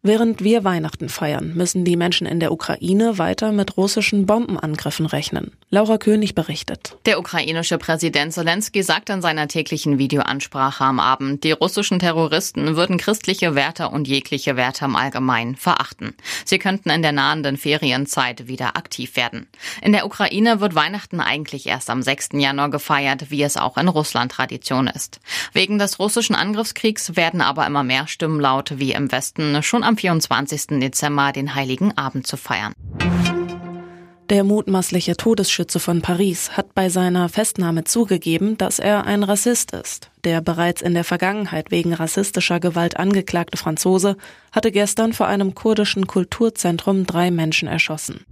Während wir Weihnachten feiern, müssen die Menschen in der Ukraine weiter mit russischen Bombenangriffen rechnen. Laura König berichtet. Der ukrainische Präsident Zelensky sagt in seiner täglichen Videoansprache am Abend, die russischen Terroristen würden christliche Werte und jegliche Werte im Allgemeinen verachten. Sie könnten in der nahenden Ferienzeit wieder aktiv werden. In der Ukraine wird Weihnachten eigentlich erst am 6. Januar gefeiert, wie es auch in Russland Tradition ist. Wegen des russischen Angriffskriegs werden aber immer mehr Stimmen laut, wie im Westen schon am 24. Dezember den Heiligen Abend zu feiern. Der mutmaßliche Todesschütze von Paris hat bei seiner Festnahme zugegeben, dass er ein Rassist ist. Der bereits in der Vergangenheit wegen rassistischer Gewalt angeklagte Franzose hatte gestern vor einem kurdischen Kulturzentrum drei Menschen erschossen.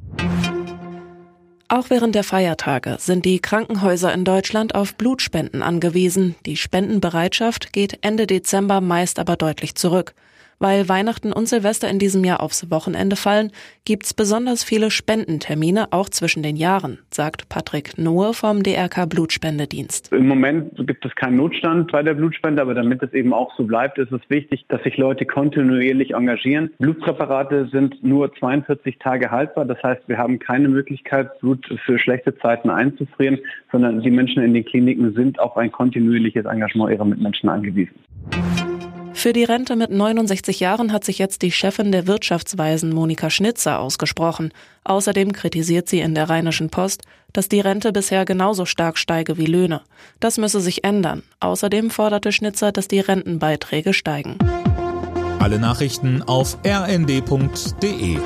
Auch während der Feiertage sind die Krankenhäuser in Deutschland auf Blutspenden angewiesen. Die Spendenbereitschaft geht Ende Dezember meist aber deutlich zurück. Weil Weihnachten und Silvester in diesem Jahr aufs Wochenende fallen, gibt's besonders viele Spendentermine auch zwischen den Jahren, sagt Patrick Nohe vom DRK Blutspendedienst. Im Moment gibt es keinen Notstand bei der Blutspende, aber damit es eben auch so bleibt, ist es wichtig, dass sich Leute kontinuierlich engagieren. Blutpräparate sind nur 42 Tage haltbar, das heißt, wir haben keine Möglichkeit, Blut für schlechte Zeiten einzufrieren, sondern die Menschen in den Kliniken sind auf ein kontinuierliches Engagement ihrer Mitmenschen angewiesen. Für die Rente mit 69 Jahren hat sich jetzt die Chefin der Wirtschaftsweisen Monika Schnitzer ausgesprochen. Außerdem kritisiert sie in der Rheinischen Post, dass die Rente bisher genauso stark steige wie Löhne. Das müsse sich ändern. Außerdem forderte Schnitzer, dass die Rentenbeiträge steigen. Alle Nachrichten auf rnd.de